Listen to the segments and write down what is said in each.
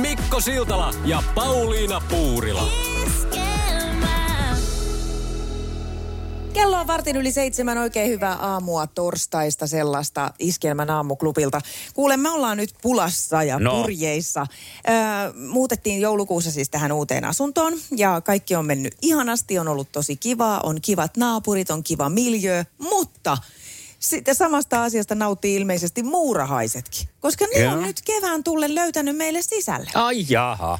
Mikko Siltala ja Pauliina Puurila. Kello on vartin yli seitsemän. Oikein hyvää aamua torstaista sellaista Iskelmän aamuklubilta. Kuule, me ollaan nyt pulassa ja No. purjeissa. Öö, muutettiin joulukuussa siis tähän uuteen asuntoon ja kaikki on mennyt ihanasti. On ollut tosi kivaa, on kivat naapurit, on kiva miljö, mutta sitten samasta asiasta nauttii ilmeisesti muurahaisetkin. Koska ne Joo. on nyt kevään tullen löytänyt meille sisälle. Ai jaha.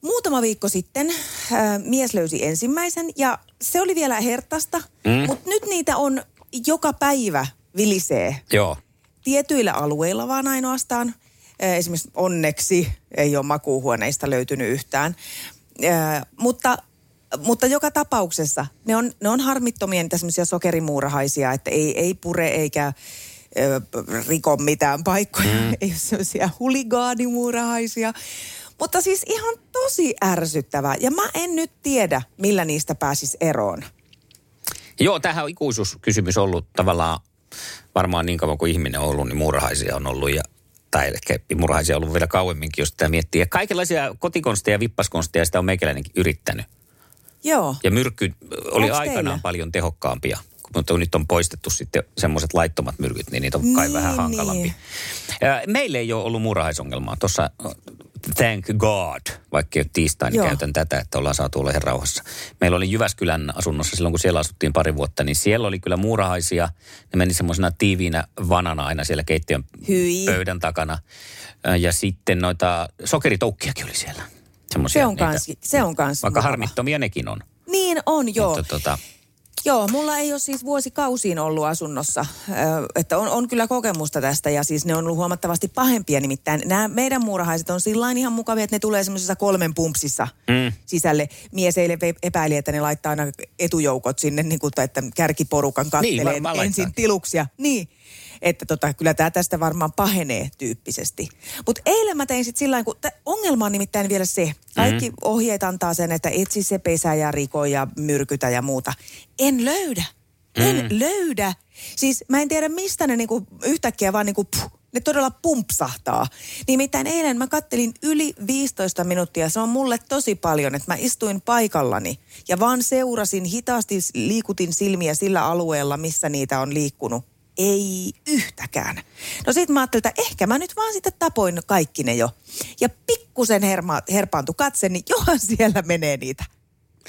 Muutama viikko sitten äh, mies löysi ensimmäisen ja se oli vielä hertasta, mm. mutta nyt niitä on joka päivä vilisee. Joo. Tietyillä alueilla vaan ainoastaan. Äh, esimerkiksi onneksi ei ole makuuhuoneista löytynyt yhtään. Äh, mutta, mutta joka tapauksessa ne on, ne on harmittomia niitä semmoisia sokerimuurahaisia, että ei, ei pure eikä ö, riko mitään paikkoja. Mm. Ei ole semmoisia huligaanimuurahaisia. Mutta siis ihan tosi ärsyttävää. Ja mä en nyt tiedä, millä niistä pääsis eroon. Joo, tämähän on ikuisuuskysymys ollut tavallaan varmaan niin kauan kuin ihminen on ollut, niin muurahaisia on ollut ja tai ehkä muurahaisia on ollut vielä kauemminkin, jos sitä miettii. Ja kaikenlaisia kotikonsteja ja vippaskonsteja sitä on meikäläinenkin yrittänyt. Joo. Ja myrkky oli Onks aikanaan teillä? paljon tehokkaampia. Mutta nyt on poistettu sitten semmoiset laittomat myrkyt, niin niitä on kai Niin, vähän hankalampi. niin. Meillä ei ole ollut muurahaisongelmaa. Tuossa, thank God, vaikka ei tiistai, niin Joo. käytän tätä, että ollaan saatu olla ihan rauhassa. Meillä oli Jyväskylän asunnossa silloin, kun siellä asuttiin pari vuotta, niin siellä oli kyllä muurahaisia. Ne meni semmoisena tiiviinä vanana aina siellä keittiön Hyi. pöydän takana. Ja sitten noita sokeritoukkiakin oli siellä. Semmosia Se on niitä. kans, se on kans Vaikka mukava. harmittomia nekin on. Niin on, joo. Mutta tota, Joo, mulla ei ole siis vuosikausiin ollut asunnossa, ö, että on, on kyllä kokemusta tästä ja siis ne on ollut huomattavasti pahempia nimittäin. Nämä meidän muurahaiset on sillä ihan mukavia, että ne tulee semmoisessa kolmen pumpsissa mm. sisälle. Mies eilen epäili, että ne laittaa aina etujoukot sinne, niin kuin, että kärkiporukan kattelee varmaan ensin laittaa. tiluksia. Niin, että tota, kyllä tämä tästä varmaan pahenee tyyppisesti. Mutta eilen mä tein sitten sillä kun ongelma on nimittäin vielä se, kaikki mm. ohjeet antaa sen, että etsi se pesä ja riko ja myrkytä ja muuta. En löydä. En mm. löydä. Siis mä en tiedä mistä ne niinku yhtäkkiä vaan niinku puh, ne todella pumpsahtaa. Nimittäin eilen mä kattelin yli 15 minuuttia. Se on mulle tosi paljon, että mä istuin paikallani ja vaan seurasin hitaasti, liikutin silmiä sillä alueella, missä niitä on liikkunut. Ei yhtäkään. No sit mä ajattelin, että ehkä mä nyt vaan sitten tapoin kaikki ne jo. Ja pikkusen herma, herpaantui katse, niin johan siellä menee niitä.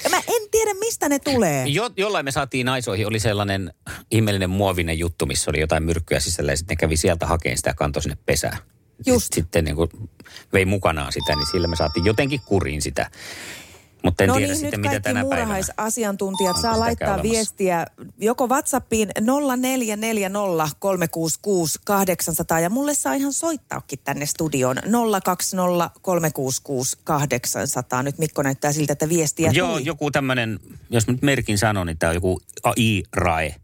Ja mä en tiedä, mistä ne tulee. Jo, jollain me saatiin naisoihin, oli sellainen ihmeellinen muovinen juttu, missä oli jotain myrkkyä sisällä ja sitten ne kävi sieltä hakemaan sitä ja kantoi sinne pesään. Just. Sitten niin kuin vei mukanaan sitä, niin sillä me saatiin jotenkin kuriin sitä. Mutta en no tiedä niin, sitten, nyt mitä kaikki tänä päivänä. Onko saa laittaa olemassa? viestiä joko WhatsAppiin 0440 366 800 ja mulle saa ihan soittaakin tänne studioon 020 366 800. Nyt Mikko näyttää siltä, että viestiä Joo, tuli. joku tämmöinen, jos mä nyt merkin sanon, niin tämä on joku AI-RAE.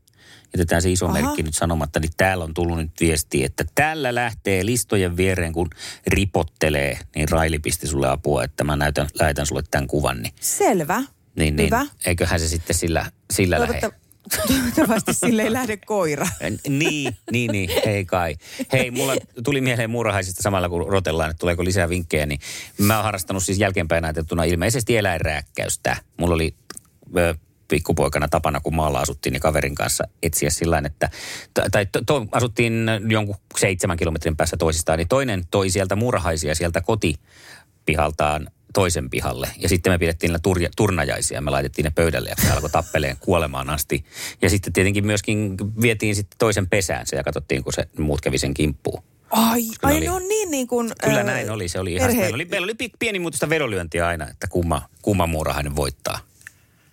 Jätetään se iso Aha. merkki nyt sanomatta, niin täällä on tullut nyt viesti, että tällä lähtee listojen viereen, kun ripottelee, niin Raili pisti sulle apua, että mä näytän, lähetän sulle tämän kuvan, niin, Selvä. niin, niin Hyvä. eiköhän se sitten sillä, sillä lähde. Toivotta- Toivottavasti sille ei lähde koira. Niin, niin, niin, ei kai. Hei, mulla tuli mieleen muurahaisista samalla kun rotellaan, että tuleeko lisää vinkkejä, niin mä oon harrastanut siis jälkeenpäin ajateltuna ilmeisesti eläinrääkkäystä. Mulla oli ö, pikkupoikana tapana, kun maalla asuttiin, niin kaverin kanssa etsiä sillä että, tai- to, to, asuttiin jonkun seitsemän kilometrin päässä toisistaan, niin toinen toi sieltä muurahaisia sieltä kotipihaltaan toisen pihalle. Ja sitten me pidettiin niillä turja, turnajaisia. Me laitettiin ne pöydälle ja ne alkoi tappeleen kuolemaan asti. Ja sitten tietenkin myöskin vietiin sitten toisen pesään se ja katsottiin, kun se muut kävi sen kimppuun. Ai, ai oli. ne on niin niin kuin... Kyllä ö, näin oli. Se oli ihan, meillä, oli, meillä oli pi- pieni muutosta vedonlyöntiä aina, että kumma, kumma muurahainen voittaa.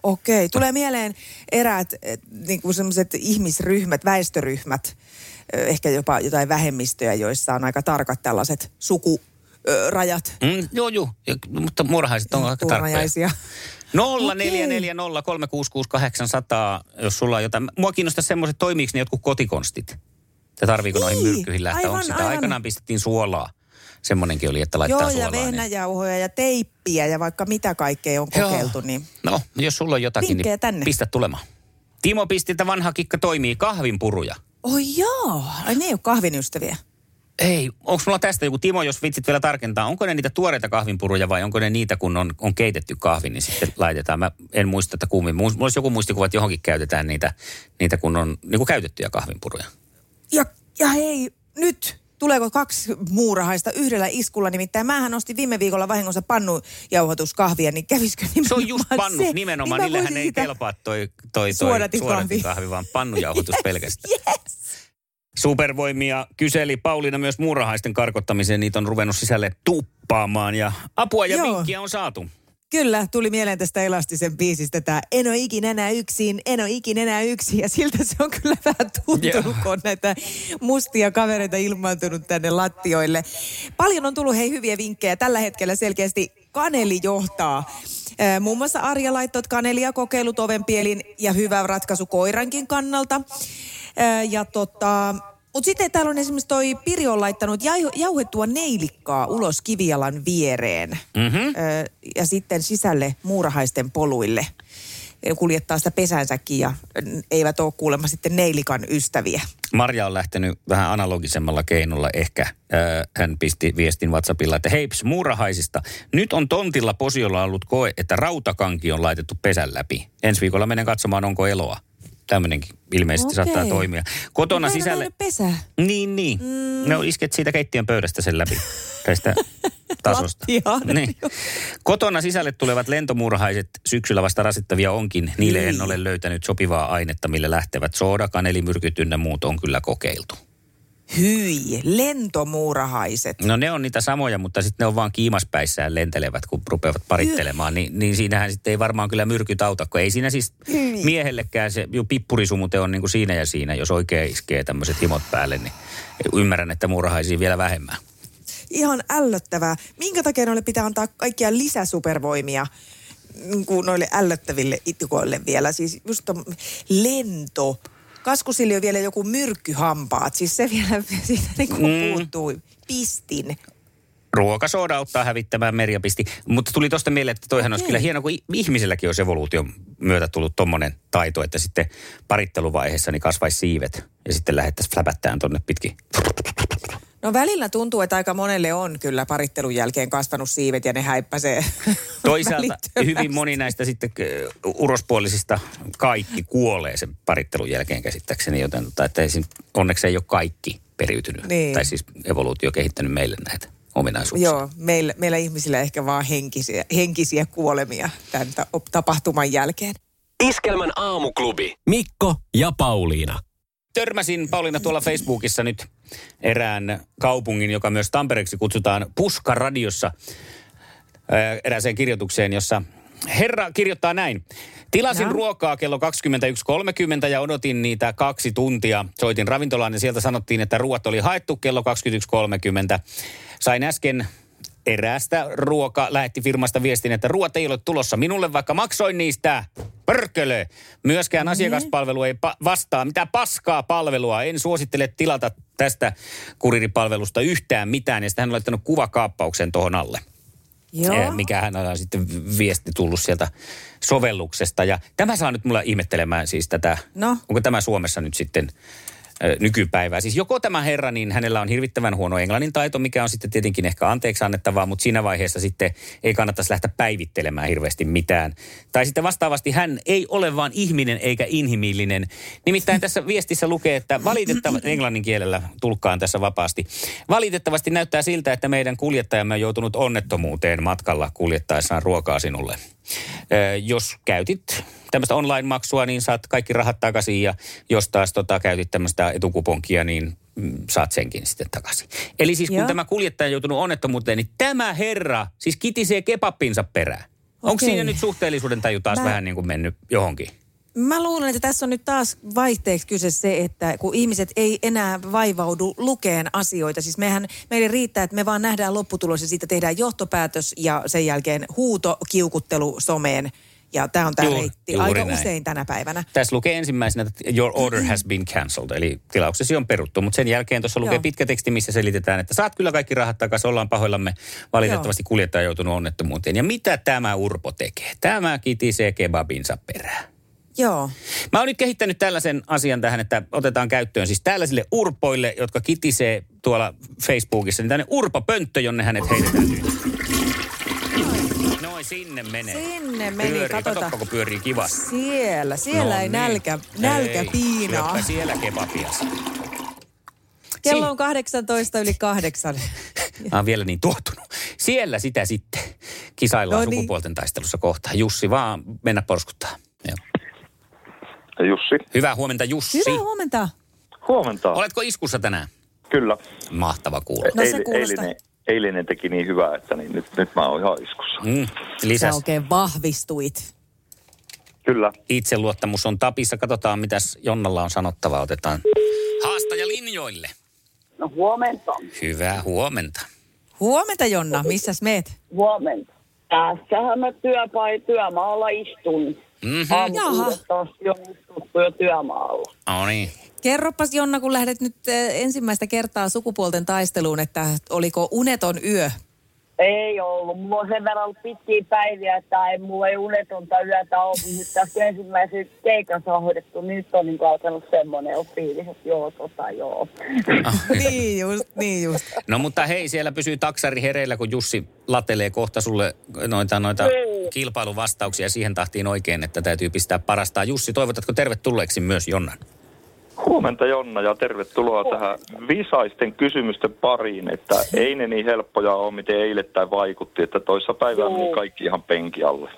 Okei, tulee mieleen eräät niin kuin sellaiset ihmisryhmät, väestöryhmät, eh, ehkä jopa jotain vähemmistöjä, joissa on aika tarkat tällaiset suku, ö, rajat. Mm, joo, joo. Ja, mutta muurahaiset on aika tarkkoja. Tuurajaisia. 0440366800, jos sulla on jotain. Mua kiinnostaa semmoiset, toimiiko ne jotkut kotikonstit? Ja tarviiko noihin Niin, myrkkyihin lähteä? aivan, Onko sitä aivan. aikanaan pistettiin suolaa? Semmoinenkin oli, että laittaa Joo, ja suolaa. niin- vehnäjauhoja ja teippiä ja vaikka mitä kaikkea on Joo. kokeiltu, niin No, jos sulla on jotakin, Vinkkejä niin tänne. pistä tulemaan. Timo pisti, että vanha kikka toimii kahvinpuruja. Oi joo, ai ne ei ole kahvin ystäviä. Ei, onko mulla tästä joku, Timo, jos vitsit vielä tarkentaa, onko ne niitä tuoreita kahvinpuruja vai onko ne niitä, kun on, on keitetty kahvi, niin sitten laitetaan. Mä en muista, että kummin. Mulla olisi joku muistikuva, että johonkin käytetään niitä, niitä kun on niin kuin käytettyjä kahvinpuruja. Ja, ja hei, nyt tuleeko kaksi muurahaista yhdellä iskulla? Nimittäin mähän ostin viime viikolla vahingossa pannujauhoituskahvia, niin kävisikö Se nimenomaan on just pannu, se? nimenomaan. Niin Niillähän ei sitä- kelpaa toi, toi, toi Suodatin kahvi. kahvi, vaan pannujauhoitus pelkästään. Yes. Supervoimia kyseli Pauliina myös muurahaisten karkottamiseen. Niitä on ruvennut sisälle tuppaamaan ja apua ja Joo. vinkkiä on saatu. Kyllä, tuli mieleen tästä Elastisen biisistä tämä En ole ikinä enää yksin, en ole ikinä enää yksin. Ja siltä se on kyllä vähän tuntunut, Joo. kun on näitä mustia kavereita ilmaantunut tänne lattioille. Paljon on tullut hei hyviä vinkkejä. Tällä hetkellä selkeästi kaneli johtaa. Muun muassa Arja laittoi kanelia kokeilut ovenpielin ja hyvä ratkaisu koirankin kannalta. Ja tota, mutta sitten täällä on esimerkiksi toi Piri on laittanut jau- jauhettua neilikkaa ulos kivijalan viereen. Mm-hmm. Ö, ja sitten sisälle muurahaisten poluille. Kuljettaa sitä pesänsäkin ja eivät ole kuulemma sitten neilikan ystäviä. Marja on lähtenyt vähän analogisemmalla keinolla ehkä. Hän pisti viestin WhatsAppilla, että heips muurahaisista. Nyt on tontilla posiolla ollut koe, että rautakanki on laitettu pesän läpi. Ensi viikolla menen katsomaan, onko eloa. Tämmöinenkin ilmeisesti Okei. saattaa toimia. Kotona en ole sisälle... pesää. Niin, niin. Mm. No isket siitä keittiön pöydästä sen läpi. Tästä tasosta. Lattiaan. Niin. Kotona sisälle tulevat lentomuurahaiset syksyllä vasta rasittavia onkin. Niille en Niin. ole löytänyt sopivaa ainetta, millä lähtevät. Sooda, kaneli, myrkyt ynnä muut on kyllä kokeiltu. Hyi, lentomuurahaiset. No ne on niitä samoja, mutta sitten ne on vaan kiimaspäissään lentelevät, kun rupeavat parittelemaan. Niin, niin siinähän sitten ei varmaan kyllä myrkyt auta, kun ei siinä siis Hyi. miehellekään se jo pippurisumute on niin kuin siinä ja siinä. Jos oikein iskee tämmöiset himot päälle, niin ymmärrän, että muurahaisia vielä vähemmän. Ihan ällöttävää. Minkä takia noille pitää antaa kaikkia lisäsupervoimia niin kuin noille ällöttäville itikoille vielä? Siis just lento. Kaskusille on vielä joku myrkkyhampaat. Siis se vielä siitä niin kuin Mm. puuttuu. Pistin. Ruokasooda auttaa hävittämään meriapisti. Mutta tuli tuosta mieleen, että toihan olisi Okei. kyllä hieno, kun i- ihmisilläkin olisi evoluution myötä tullut tommonen taito, että sitten paritteluvaiheessa niin kasvaisi siivet ja sitten lähettäisiin fläpättään tonne pitkin. No välillä tuntuu, että aika monelle on kyllä parittelun jälkeen kasvanut siivet ja ne häippäsee Toisaalta hyvin moni näistä sitten urospuolisista kaikki kuolee sen parittelun jälkeen käsittääkseni, joten tota, että ei, onneksi ei ole kaikki periytynyt. Niin. Tai siis evoluutio kehittänyt meille näitä ominaisuuksia. Joo, meillä, meillä ihmisillä ehkä vaan henkisiä, henkisiä kuolemia tämän ta- tapahtuman jälkeen. Iskelmän aamuklubi. Mikko ja Pauliina. Törmäsin Pauliina tuolla Facebookissa nyt erään kaupungin, joka myös Tampereeksi kutsutaan Puska-radiossa ää, erääseen kirjoitukseen, jossa herra kirjoittaa näin. Tilasin No. ruokaa kello 21.30 ja odotin niitä kaksi tuntia. Soitin ravintolaan ja sieltä sanottiin, että ruoat oli haettu kello 21.30. Sain äsken eräästä ruoka lähetti firmasta viestin, että ruoat ei ole tulossa minulle, vaikka maksoin niistä. Pörkölö. Myöskään asiakaspalvelu ei pa- vastaa. Mitä paskaa palvelua. En suosittele tilata tästä kuriripalvelusta yhtään mitään. Ja sitten hän on laittanut kuvakaappauksen tuohon alle. Joo. Eh, mikä hän on sitten viesti tullut sieltä sovelluksesta. Ja tämä saa nyt mulla ihmettelemään siis tätä, No. onko tämä Suomessa nyt sitten nykypäivää. Siis joko tämä herra, niin hänellä on hirvittävän huono englannin taito, mikä on sitten tietenkin ehkä anteeksi annettavaa, mutta siinä vaiheessa sitten ei kannattaisi lähteä päivittelemään hirveästi mitään. Tai sitten vastaavasti hän ei ole vaan ihminen eikä inhimillinen. Nimittäin tässä viestissä lukee, että valitettavasti, englannin kielellä tulkkaan tässä vapaasti, valitettavasti näyttää siltä, että meidän kuljettajamme on joutunut onnettomuuteen matkalla kuljettaessaan ruokaa sinulle. Jos käytit tämmöistä online-maksua, niin saat kaikki rahat takaisin ja jos taas tota, käytit tämmöistä etukuponkia, niin mm, saat senkin sitten takaisin. Eli siis kun Joo. tämä kuljettaja on joutunut onnettomuuteen, niin tämä herra siis kitisee kebappinsa perään. Onko siinä nyt suhteellisuuden taju taas Mä- vähän niin kuin mennyt johonkin? Mä luulen, että tässä on nyt taas vaihteeksi kyse se, että kun ihmiset ei enää vaivaudu lukeen asioita. Siis mehän, meille riittää, että me vaan nähdään lopputulos ja siitä tehdään johtopäätös ja sen jälkeen huuto, kiukuttelu someen. Ja tämä on tämä reitti aika näin. usein tänä päivänä. Tässä lukee ensimmäisenä, että your order has been cancelled, eli tilauksesi on peruttu. Mutta sen jälkeen tuossa lukee Joo. pitkä teksti, missä selitetään, että saat kyllä kaikki rahat takaisin, ollaan pahoillamme. Valitettavasti kuljettaja on joutunut onnettomuuteen. Ja mitä tämä Urpo tekee? Tämä kitisee kebabinsa perään. Joo. Mä oon nyt kehittänyt tällaisen asian tähän, että otetaan käyttöön siis tällaisille urpoille, jotka kitisee tuolla Facebookissa, niin tämmöinen urpapönttö, jonne hänet heitetään. Noin, sinne menee. Sinne meni, pyörii. katsotaan. Kun pyörii kivasti. Siellä, siellä No ei niin. nälkä, nälkä Ei, piinaa. siellä kebabias. Kello on 18 yli kahdeksan. Mä oon vielä niin tuotunut. Siellä sitä sitten kisaillaan No niin. sukupuolten taistelussa kohta. Jussi vaan mennä porskuttaa. Joo. Jussi. Hyvää huomenta Jussi. Hyvää huomenta. Huomenta. Oletko iskussa tänään? Kyllä. Mahtava kuulla. No se kuulostaa. eilinen, eilinen teki niin hyvää, että niin nyt, nyt mä oon ihan iskussa. Mm, Sä lisäs. oikein vahvistuit. Kyllä. Itseluottamus on tapissa. Katsotaan, mitäs Jonnalla on sanottavaa. Otetaan haastaja linjoille. No huomenta. Hyvää huomenta. Huomenta Jonna, missäs meet? Huomenta. Tässähän mä työpai työmaalla istun. Mhm. Aamulla taas jo istuttu jo työmaalla. No niin. Kerropas Jonna, kun lähdet nyt eh, ensimmäistä kertaa sukupuolten taisteluun, että oliko uneton yö? Ei ollut. Mulla on sen verran ollut pitkiä päiviä, että ei, mulla ei unetonta yötä ollut. Nyt tässä ensimmäisen keikan saa hoidettu, niin nyt on niin alkanut semmoinen jo fiilis, että joo, tota joo. niin just, niin just. No mutta hei, siellä pysyy taksari hereillä, kun Jussi latelee kohta sulle noita, noita Niin. kilpailuvastauksia siihen tahtiin oikein, että täytyy pistää parastaa. Jussi, toivotatko tervetulleeksi myös Jonnan? Huomenta Jonna ja tervetuloa tähän visaisten kysymysten pariin, että ei ne niin helppoja ole, miten eilettäin vaikutti, että toissa päivänä meni kaikki ihan penki alle.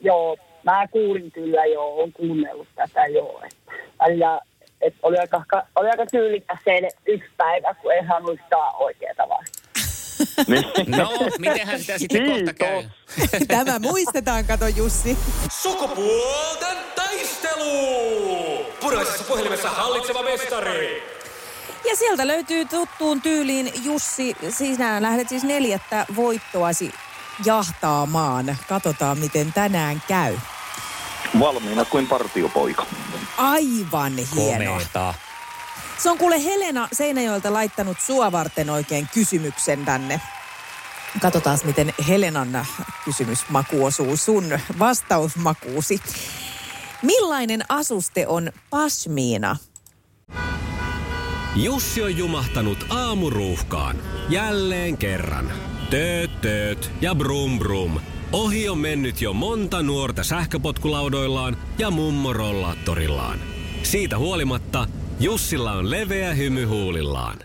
joo, mä kuulin kyllä joo, on kuunnellut tätä joo. Että, välillä, että oli aika, oli aika tyylikäs se yksi päivä, kun ei saanut yhtään oikeaa vasta. Niin. No, mitenhän sitä sitten kohta käy? Kiitos. Tämä muistetaan, kato Jussi. Sukupuolten taistelu! Puraisessa puhelimessa hallitseva mestari. Ja sieltä löytyy tuttuun tyyliin Jussi. Sinä lähdet siis neljättä voittoasi jahtaamaan. Katsotaan, miten tänään käy. Valmiina kuin partiopoika. Aivan hienoa. Komeeta. Se on kuule Helena Seinäjoelta laittanut sua varten oikein kysymyksen tänne. Katsotaan, miten Helenan kysymysmaku osuu sun vastausmakuusi. Millainen asuste on pasmiina? Jussi on jumahtanut aamuruuhkaan. Jälleen kerran. Tööt, tööt ja brum brum. Ohi on mennyt jo monta nuorta sähköpotkulaudoillaan ja mummorollaattorillaan. Siitä huolimatta Jussilla on leveä hymy huulillaan.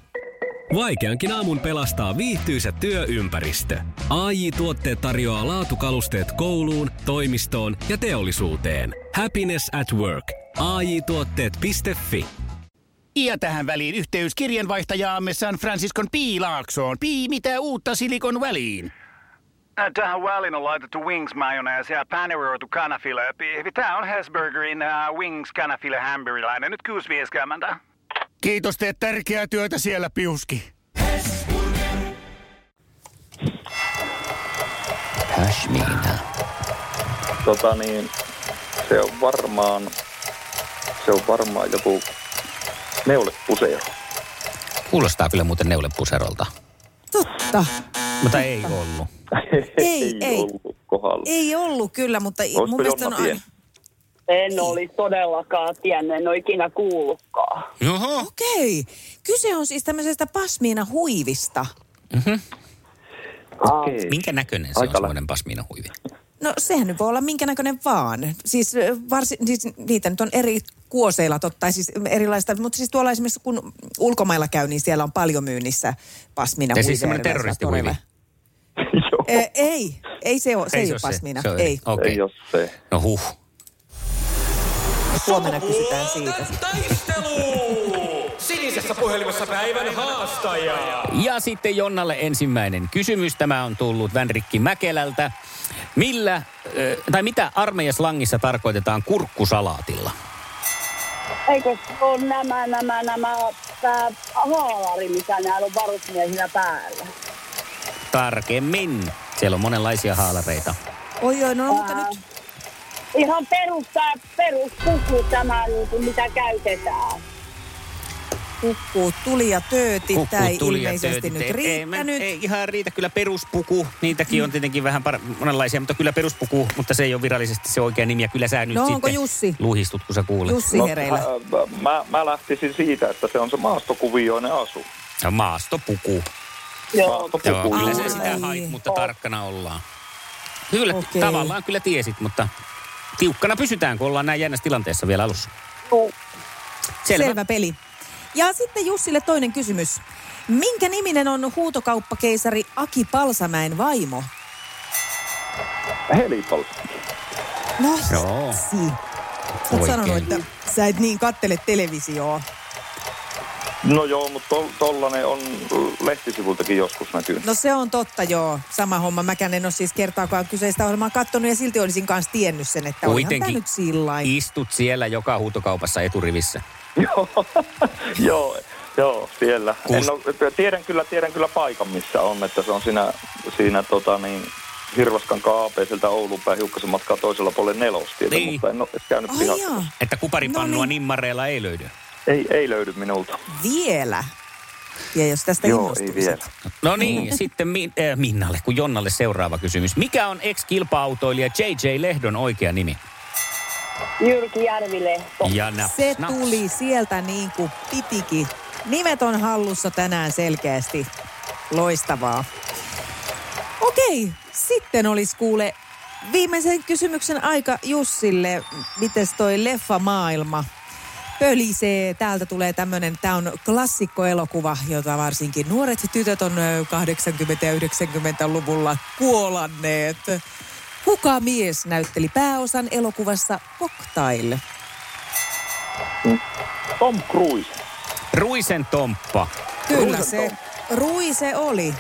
Vaikeankin aamun pelastaa viihtyisä työympäristö. AI Tuotteet tarjoaa laatukalusteet kouluun, toimistoon ja teollisuuteen. Happiness at work. AJ Tuotteet.fi Ja tähän väliin yhteys kirjanvaihtajaamme San Franciscon Piilaaksoon. Pii, mitä uutta Silikon väliin? Äh, Tähän väliin on laitettu wings mayonnaise ja paneroitu kanafila. Tämä on Hesburgerin uh, wings kanafila hamburilainen. Nyt 6.50. Kiitos, teet tärkeää työtä siellä, Piuski. Pashmina. Tota niin, se on varmaan, se on varmaan joku neulepuseero. Kuulostaa kyllä muuten neulepuserolta. Totta. Mutta ei ollut. Ei, ei. ollut kohdalla. Ei ollut kyllä, mutta Olisiko mun mielestä Jonna on aina... tiennyt? En olisi todellakaan tiennyt, en ole ikinä kuullutkaan. Joho. Okei. Kyse on siis tämmöisestä pasmiina huivista. Okei. Minkä näköinen se Aika on semmoinen pasmina huivi? No sehän nyt voi olla minkä näköinen vaan. Siis, varsi, siis niitä nyt on eri kuoseilla totta, siis erilaista, mutta siis tuolla esimerkiksi kun ulkomailla käy, niin siellä on paljon myynnissä pasmina Ja siis semmoinen erilaisilla terroristihuivi? Joo, Ö, ei, ei se ole, se ei ole se. pasmina. Se on ei, Okei. ei ole se. No huh. huomenna kysytään siitä. taistelu! Sinisessä puhelimessa päivän haastaja. Ja sitten Jonnalle ensimmäinen kysymys. Tämä on tullut Vänrikki Mäkelältä. Millä, tai mitä armeijaslangissa tarkoitetaan kurkkusalaatilla? Eikö se ole nämä, nämä, nämä, tää haalari, mikä näillä on varusmiehinä päällä? Tarkemmin. Siellä on monenlaisia haalareita. Oi, oi, no mutta Ää, nyt Ihan perus, tää peruspuku tämä, niin mitä käytetään. kukkuu tuli ja tööti. Kukku, Tämä ei tuli ja ilmeisesti nyt Ei- ei, mä- riittänyt. Ei, ihan riitä kyllä peruspuku. Niitäkin on tietenkin vähän par- monenlaisia, mutta kyllä peruspuku, mutta se ei ole virallisesti se oikea nimi. Ja kyllä sä nyt No onko sitten Jussi? luhistut, kun sä kuulet. Jussi hereillä. äh, mä, mä lähtisin siitä, että se on se maastokuvioinen asu. Ja maastopuku. Joo. Joo, kyllä se sitä hait, mutta tarkkana ollaan. Kyllä, Okei. tavallaan kyllä tiesit, mutta tiukkana pysytään, kun ollaan näin jännässä tilanteessa vielä alussa. Juu. Selvä. Selvä peli. Ja sitten Jussille toinen kysymys. Minkä niminen on huutokauppakeisari Aki Palsamäen vaimo? Helipal. No Joo. hitsi. Sä oot sanonut, että sä et niin kattele televisioa. No joo, mutta tol, tollanen on lehtisivultakin joskus näkyy. No se on totta joo. Sama homma. Mäkään en ole siis kertaakaan kyseistä ohjelmaa kattonut ja silti olisin kanssa tiennyt sen, että onhan tämä Kuitenkin nyt sillä istut siellä joka huutokaupassa eturivissä. Joo, joo, joo, siellä. Kus- En ole, tiedän, kyllä, tiedän kyllä paikan, missä on, että se on siinä, siinä tota niin, Hirvaskan kaapeelta Oulun päin hiukkasen matkaa toisella puolella nelostietä, Niin. mutta en ole käynyt Ai pihassa. Että kuparipannua No niin. nimmareilla ei löydy. Ei, ei löydy minulta. vielä. Ja jos tästä Joo, ei vielä. No niin, ja sitten Mi- äh, Minnalle, kun Jonnalle seuraava kysymys. Mikä on ex-kilpa-autoilija JJ Lehdon oikea nimi? Jyrki Järvilehto. Ja naps, Se naps. tuli sieltä niin kuin pitikin. Nimet on hallussa tänään selkeästi. Loistavaa. Okei, sitten olisi kuule viimeisen kysymyksen aika Jussille. Mites toi leffamaailma pölisee? Täältä tulee tämmönen, tää on klassikkoelokuva, jota varsinkin nuoret tytöt on ö, 80- ja 90-luvulla kuolanneet. Kuka mies näytteli pääosan elokuvassa Cocktail? Tom Cruise. Ruisen Tomppa. Kyllä Ruisen se, Rui se oli.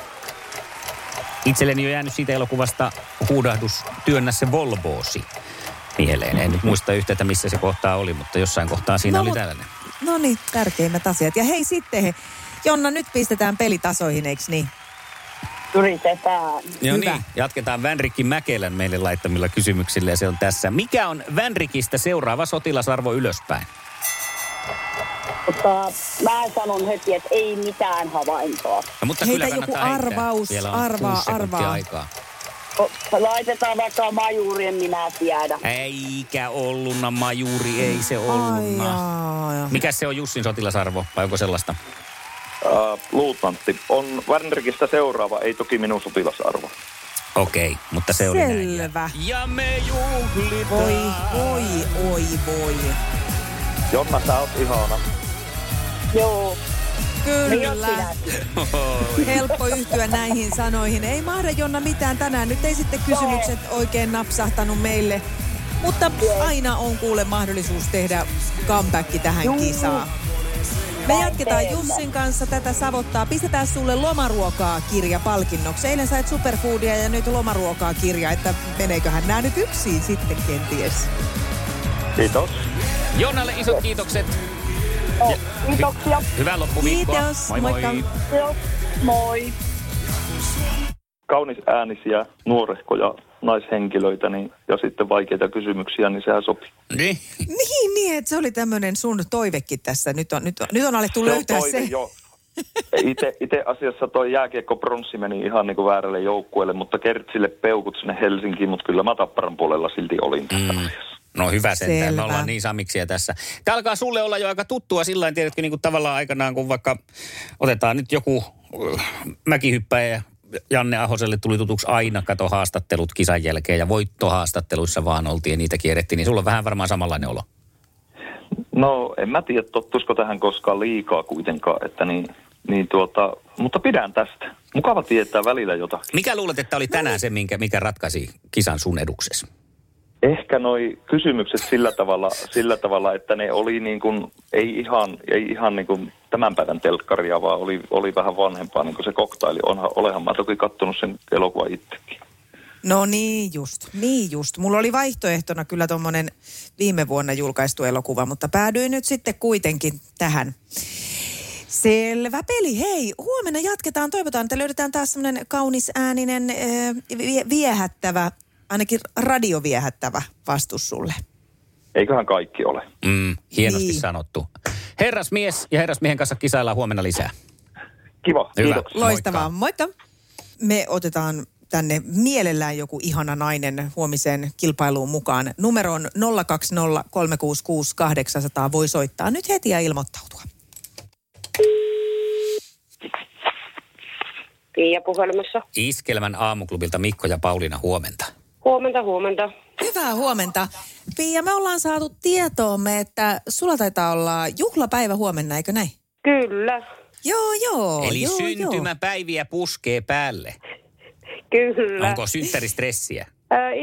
Itselleni on jäänyt siitä elokuvasta huudahdus Työnnä se Volvoosi mieleen. En nyt muista yhtä, että missä se kohtaa oli, mutta jossain kohtaa siinä No, oli tällainen. No niin, tärkeimmät asiat. Ja hei sitten, he, Jonna, nyt pistetään pelitasoihin, eikö niin? Yritetään. Joo Hyvä. niin, jatketaan Vänrikki Mäkelän meille laittamilla kysymyksillä ja se on tässä. Mikä on Vänrikistä seuraava sotilasarvo ylöspäin? Mutta mä sanon heti, että ei mitään havaintoa. No, mutta Heitä kyllä joku heittää. arvaus, Vielä on arvaa, arvaa. aikaa. Laitetaan vaikka majuuri, en minä tiedä. Eikä olluna majuri, ei se olluna. Mikä se on Jussin sotilasarvo vai onko sellaista? Uh, luutnantti. On Wernerikistä seuraava, ei toki minun sotilasarvo. Okei, mutta se oli näin. Selvä. Ja me juhlitaan. Voi, voi, oi, voi. Jonna, sä oot ihana. Joo. Kyllä. Helppo yhtyä näihin sanoihin. Ei mahda Jonna mitään tänään. Nyt ei sitten kysymykset oikein napsahtanut meille. Mutta aina on kuule mahdollisuus tehdä comeback tähän kisaan. Me jatketaan. Jussin kanssa tätä savottaa. Pistetään sulle lomaruokaa kirja palkinnoksi. Eilen sait superfoodia ja nyt lomaruokaa kirja, että meneeköhän nämä nyt yksin sitten kenties. Kiitos. Jonnalle isot kiitokset. No, kiitoksia. Hyvää loppuviikkoa. Kiitos, Moi moi. moikka. Joo. Moi. Kaunis äänisiä, nuorehkoja naishenkilöitä niin, ja sitten vaikeita kysymyksiä, niin sehän sopii. Niin. Niin, niin, että se oli tämmöinen sun toivekin tässä. Nyt on, nyt on, nyt on alettu Se on löytää toive se. jo. Itse, itse asiassa toi jääkiekko pronssi meni ihan niin kuin väärälle joukkueelle, mutta Kertsille peukut sinne Helsinkiin, mutta kyllä mä Tapparan puolella silti olin tässä Mm. asiassa. No hyvä sentään, me Selvä. ollaan niin samiksia tässä. Tämä alkaa sulle olla jo aika tuttua sillä tavalla, tiedätkö, niin kuin tavallaan aikanaan, kun vaikka otetaan nyt joku äh, mäkihyppäjä, Janne Ahoselle tuli tutuksi aina kato haastattelut kisan jälkeen ja voittohaastatteluissa vaan oltiin ja niitä kierrettiin, niin sulla on vähän varmaan samanlainen olo. No en mä tiedä, tottuisiko tähän koskaan liikaa kuitenkaan, että niin, niin tuota, mutta pidän tästä. Mukava tietää välillä jotakin. Mikä luulet, että oli tänään se, minkä, mikä ratkaisi kisan sun eduksesi? Ehkä noi kysymykset sillä tavalla, sillä tavalla että ne oli niin kuin, ei ihan, ei ihan niin kuin tämän päivän telkkaria, vaan oli, oli vähän vanhempaa niin kuin se koktaili. Onhan, olehan mä toki kattonut sen elokuvan itsekin. No niin just, niin just. Mulla oli vaihtoehtona kyllä tuommoinen viime vuonna julkaistu elokuva, mutta päädyin nyt sitten kuitenkin tähän. Selvä peli. Hei, huomenna jatketaan. Toivotaan, että löydetään taas semmoinen kaunis ääninen, vie- viehättävä, ainakin radioviehättävä vastus sulle. Eiköhän kaikki ole. Mm, hienosti Niin. sanottu. Herrasmies ja herrasmiehen kanssa kisaillaan huomenna lisää. Kiva, Hyvä. kiitoksia. Loistavaa, moikka. Me otetaan tänne mielellään joku ihana nainen huomiseen kilpailuun mukaan. Numero on 020 366 800. Voi soittaa nyt heti ja ilmoittautua. Pia puhelimessa. Iskelmän aamuklubilta Mikko ja Pauliina huomenta. Huomenta, huomenta. Hyvää huomenta. Pia, me ollaan saatu tietoomme, että sulla taitaa olla juhlapäivä huomenna, eikö näin? Kyllä, Joo, joo. Eli joo, syntymäpäiviä puskee päälle. kyllä. Onko synttäristressiä?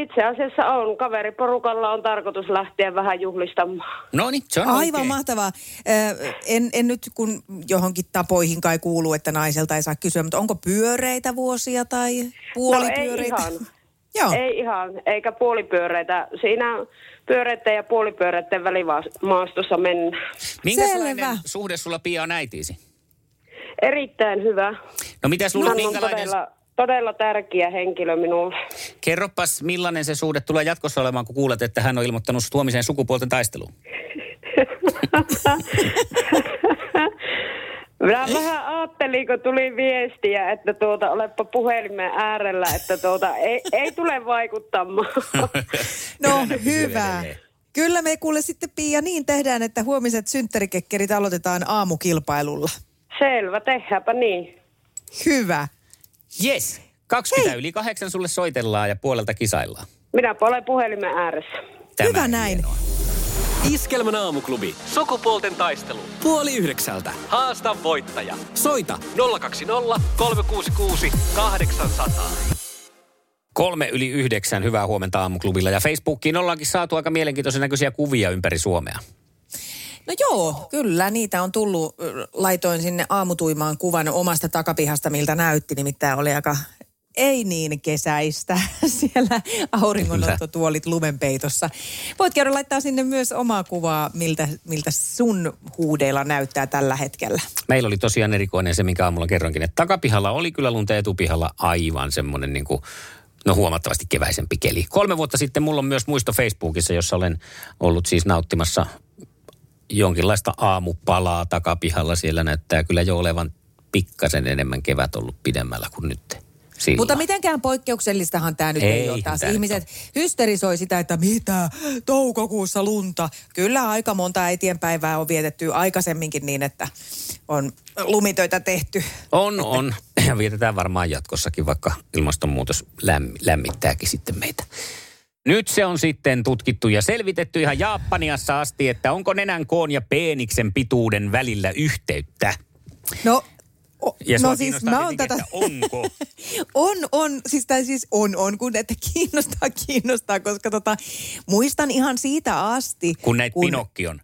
Itse asiassa on. Kaveriporukalla on tarkoitus lähteä vähän juhlistamaan. No niin, se on Aivan oikein. mahtavaa. Ö, En, en nyt kun johonkin tapoihin kai kuuluu, että naiselta ei saa kysyä, mutta onko pyöreitä vuosia tai No ei puolipyöreitä? ihan. Joo. Ei ihan, eikä puolipyöreitä. Siinä pyöreiden ja puolipyöreiden välimaastossa mennään. Minkälainen Selvä. suhde sulla Pia on äitiisi? Erittäin hyvä. No mitäs luulet, Hän on minkälainen... todella, todella tärkeä henkilö minulle. Kerropas, millainen se suhde tulee jatkossa olemaan, kun kuulet, että hän on ilmoittanut sut huomiseen sukupuolten taisteluun. Minä vähän ajattelin, kun tuli viestiä, että tuota, olepa puhelimen äärellä, että tuota, ei, ei tule vaikuttamaan. No hyvä. Kyllä me kuule sitten Pia niin tehdään, että huomiset synttärikekkerit aloitetaan aamukilpailulla. Selvä, tehdäänpä niin. Hyvä. Yes. 20 yli kahdeksan sulle soitellaan ja puolelta kisaillaan. Minä olen puhelimen ääressä. Tämä Hyvä näin. hienoa. Iskelmän aamuklubi. Sukupuolten taistelu. Puoli yhdeksältä. Haasta voittaja. Soita 020 366 800. Kolme yli yhdeksän, hyvää huomenta aamuklubilla. Ja Facebookiin ollaankin saatu aika mielenkiintoisen näköisiä kuvia ympäri Suomea. No joo, kyllä niitä on tullut. Laitoin sinne aamutuimaan kuvan omasta takapihasta, miltä näytti. Nimittäin oli aika ei niin kesäistä siellä auringonottotuolit lumenpeitossa. Voit käydä laittaa sinne myös omaa kuvaa, miltä, miltä sun huudeilla näyttää tällä hetkellä. Meillä oli tosiaan erikoinen se, minkä aamulla kerronkin, että takapihalla oli kyllä lunta ja etupihalla aivan semmoinen niin kuin, no huomattavasti keväisempi keli. Kolme vuotta sitten mulla on myös muisto Facebookissa, jossa olen ollut siis nauttimassa jonkinlaista aamupalaa takapihalla. Siellä näyttää kyllä jo olevan pikkasen enemmän kevät ollut pidemmällä kuin nyt. Silloin. Mutta mitenkään poikkeuksellistahan tämä nyt ei, Eihän ole taas. Ihmiset hysterisoi sitä, että mitä, toukokuussa lunta. Kyllä aika monta äitienpäivää on vietetty aikaisemminkin niin, että on lumitöitä tehty. On, on. Ja vietetään varmaan jatkossakin, vaikka ilmastonmuutos lämmi, lämmittääkin sitten meitä. Nyt se on sitten tutkittu ja selvitetty ihan Japaniassa asti, että onko nenän koon ja peeniksen pituuden välillä yhteyttä. No, o, Ja no siis mä oon tätä... onko. on, on, siis, tai siis on, on, kun että kiinnostaa, kiinnostaa, koska tota, muistan ihan siitä asti. Kun näit Pinokkion.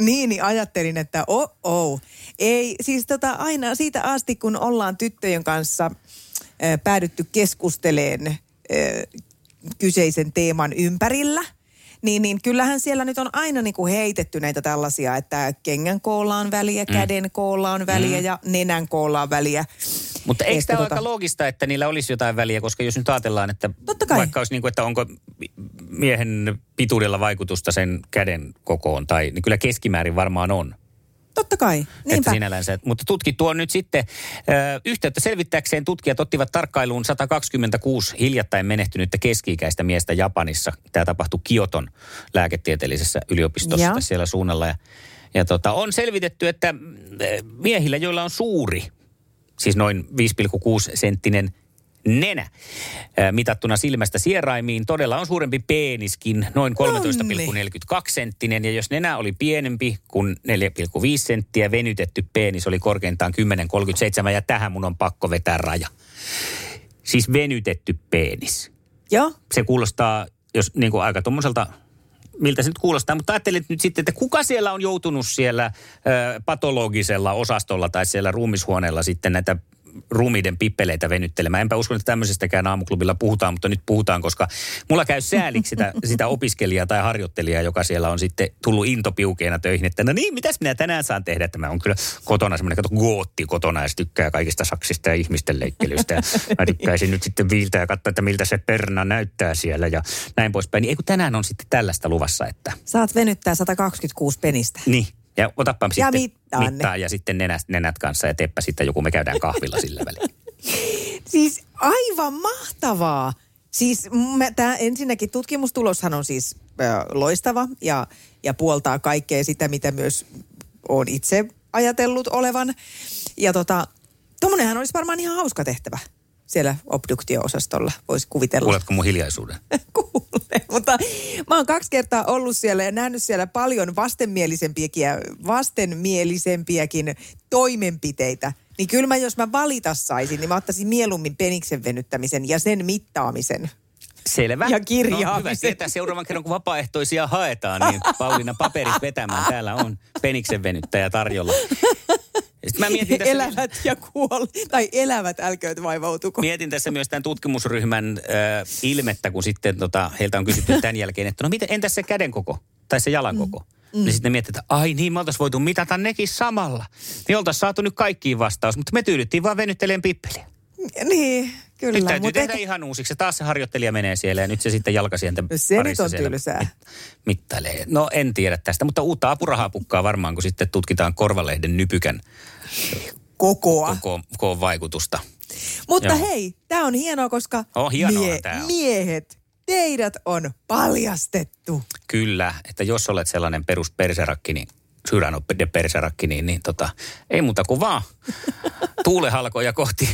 Niin, niin ajattelin, että oh, oh. Ei, siis tota, aina siitä asti, kun ollaan tyttöjen kanssa äh, päädytty keskusteleen äh, kyseisen teeman ympärillä, niin, niin kyllähän siellä nyt on aina niin kuin heitetty näitä tällaisia, että kengän koolla on väliä, mm. käden koolla on väliä mm. ja nenän koolla on väliä. Mutta eikö tämä ole tota- aika loogista, että niillä olisi jotain väliä, koska jos nyt ajatellaan, että Totta kai. vaikka olisi niin kuin, että onko miehen pituudella vaikutusta sen käden kokoon, tai niin kyllä keskimäärin varmaan on. Totta kai, Että niinpä. sinällänsä. Mutta tutkittu on nyt sitten ö, yhteyttä selvittääkseen tutkijat ottivat tarkkailuun 126 hiljattain menehtynyttä keski-ikäistä miestä Japanissa. Tämä tapahtui Kioton lääketieteellisessä yliopistossa Joo. siellä suunnalla. Ja, ja tota, on selvitetty, että miehillä, joilla on suuri, siis noin 5,6 senttinen nenä ö, mitattuna silmästä sieraimiin. Todella on suurempi peeniskin, noin 13,42 senttinen. Ja jos nenä oli pienempi kuin 4,5 senttiä, venytetty peenis oli korkeintaan 10,37 ja tähän mun on pakko vetää raja. Siis venytetty peenis. Joo, Se kuulostaa, jos niin kuin aika tuommoiselta, miltä se nyt kuulostaa, mutta ajattelin nyt sitten, että kuka siellä on joutunut siellä ö, patologisella osastolla tai siellä ruumishuoneella sitten näitä ruumiiden pippeleitä venyttelemään. Enpä usko, että tämmöisestäkään aamuklubilla puhutaan, mutta nyt puhutaan, koska mulla käy sääliksi sitä, sitä opiskelijaa tai harjoittelijaa, joka siellä on sitten tullut intopiukeena töihin, että no niin, mitäs minä tänään saan tehdä, että mä oon kyllä kotona semmoinen, kato, gootti kotona ja tykkää kaikista saksista ja ihmisten leikkelystä. Ja mä tykkäisin nyt sitten viiltä ja katsoa, että miltä se perna näyttää siellä ja näin poispäin. Niin ei kun tänään on sitten tällaista luvassa, että... Saat venyttää 126 penistä. Niin, ja otappa Ja sitten mittaa mittaa ja sitten nenät, nenät kanssa ja teppä sitten joku, me käydään kahvilla sillä välillä. Siis aivan mahtavaa. Siis mä, tää ensinnäkin tutkimustuloshan on siis äh, loistava ja, ja puoltaa kaikkea sitä, mitä myös olen itse ajatellut olevan. Ja tota, tommonenhan olisi varmaan ihan hauska tehtävä siellä obduktio-osastolla, voisi kuvitella. Kuuletko mun hiljaisuuden? Kuule, mutta mä oon kaksi kertaa ollut siellä ja nähnyt siellä paljon vastenmielisempiäkin, vastenmielisempiäkin toimenpiteitä. Niin kyllä mä, jos mä valita saisin, niin mä ottaisin mieluummin peniksen venyttämisen ja sen mittaamisen. Selvä. Ja No, kirjaamisen. hyvä tietää. Seuraavan kerran, kun vapaaehtoisia haetaan, niin Pauliina paperit vetämään. Täällä on peniksen venyttäjä tarjolla. Sitten mä mietin tässä, Elävät ja kuol tai elävät, älkööt vaivautuko. mietin tässä myös tämän tutkimusryhmän äh, ilmettä, kun sitten tota, heiltä on kysytty tämän jälkeen, että no miten, entäs se käden koko tai se jalan koko? Mm. Niin sitten ne miettii, että ai niin, me oltaisiin voitu mitata nekin samalla. Niin oltaisiin saatu nyt kaikkiin vastaus, mutta me tyydyttiin vaan venytteleen pippeliä. Niin, kyllä. Nyt täytyy mut tehdä ehkä- ihan uusiksi. Taas se harjoittelija menee siellä ja nyt se sitten jalkasienten No se nyt parissa on siellä tylsää. mit- mittailee. No en tiedä tästä, mutta uutta apurahaa pukkaa varmaan, kun sitten tutkitaan korvalehden nypykän kokoa. koko, koko vaikutusta. Mutta Joo. hei, tämä on hienoa, koska Oh, hienoa tää on. miehet, teidät on paljastettu. Kyllä, että jos olet sellainen perus perserakki, niin on de perserakki, niin, niin tota, ei muuta kuin vaan tuulehalkoja kohti.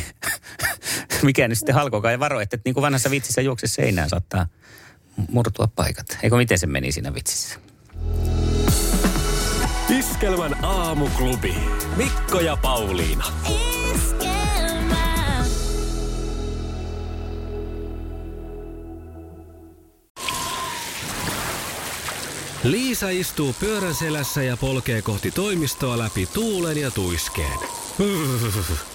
Mikä nyt sitten halkokaa ja varo, että niin kuin vanhassa vitsissä juokse seinään saattaa murtua paikat. Eikö miten se meni siinä vitsissä? Iskelmän aamuklubi. Mikko ja Pauliina. Liisa istuu pyörän selässä ja polkee kohti toimistoa läpi tuulen ja tuiskeen.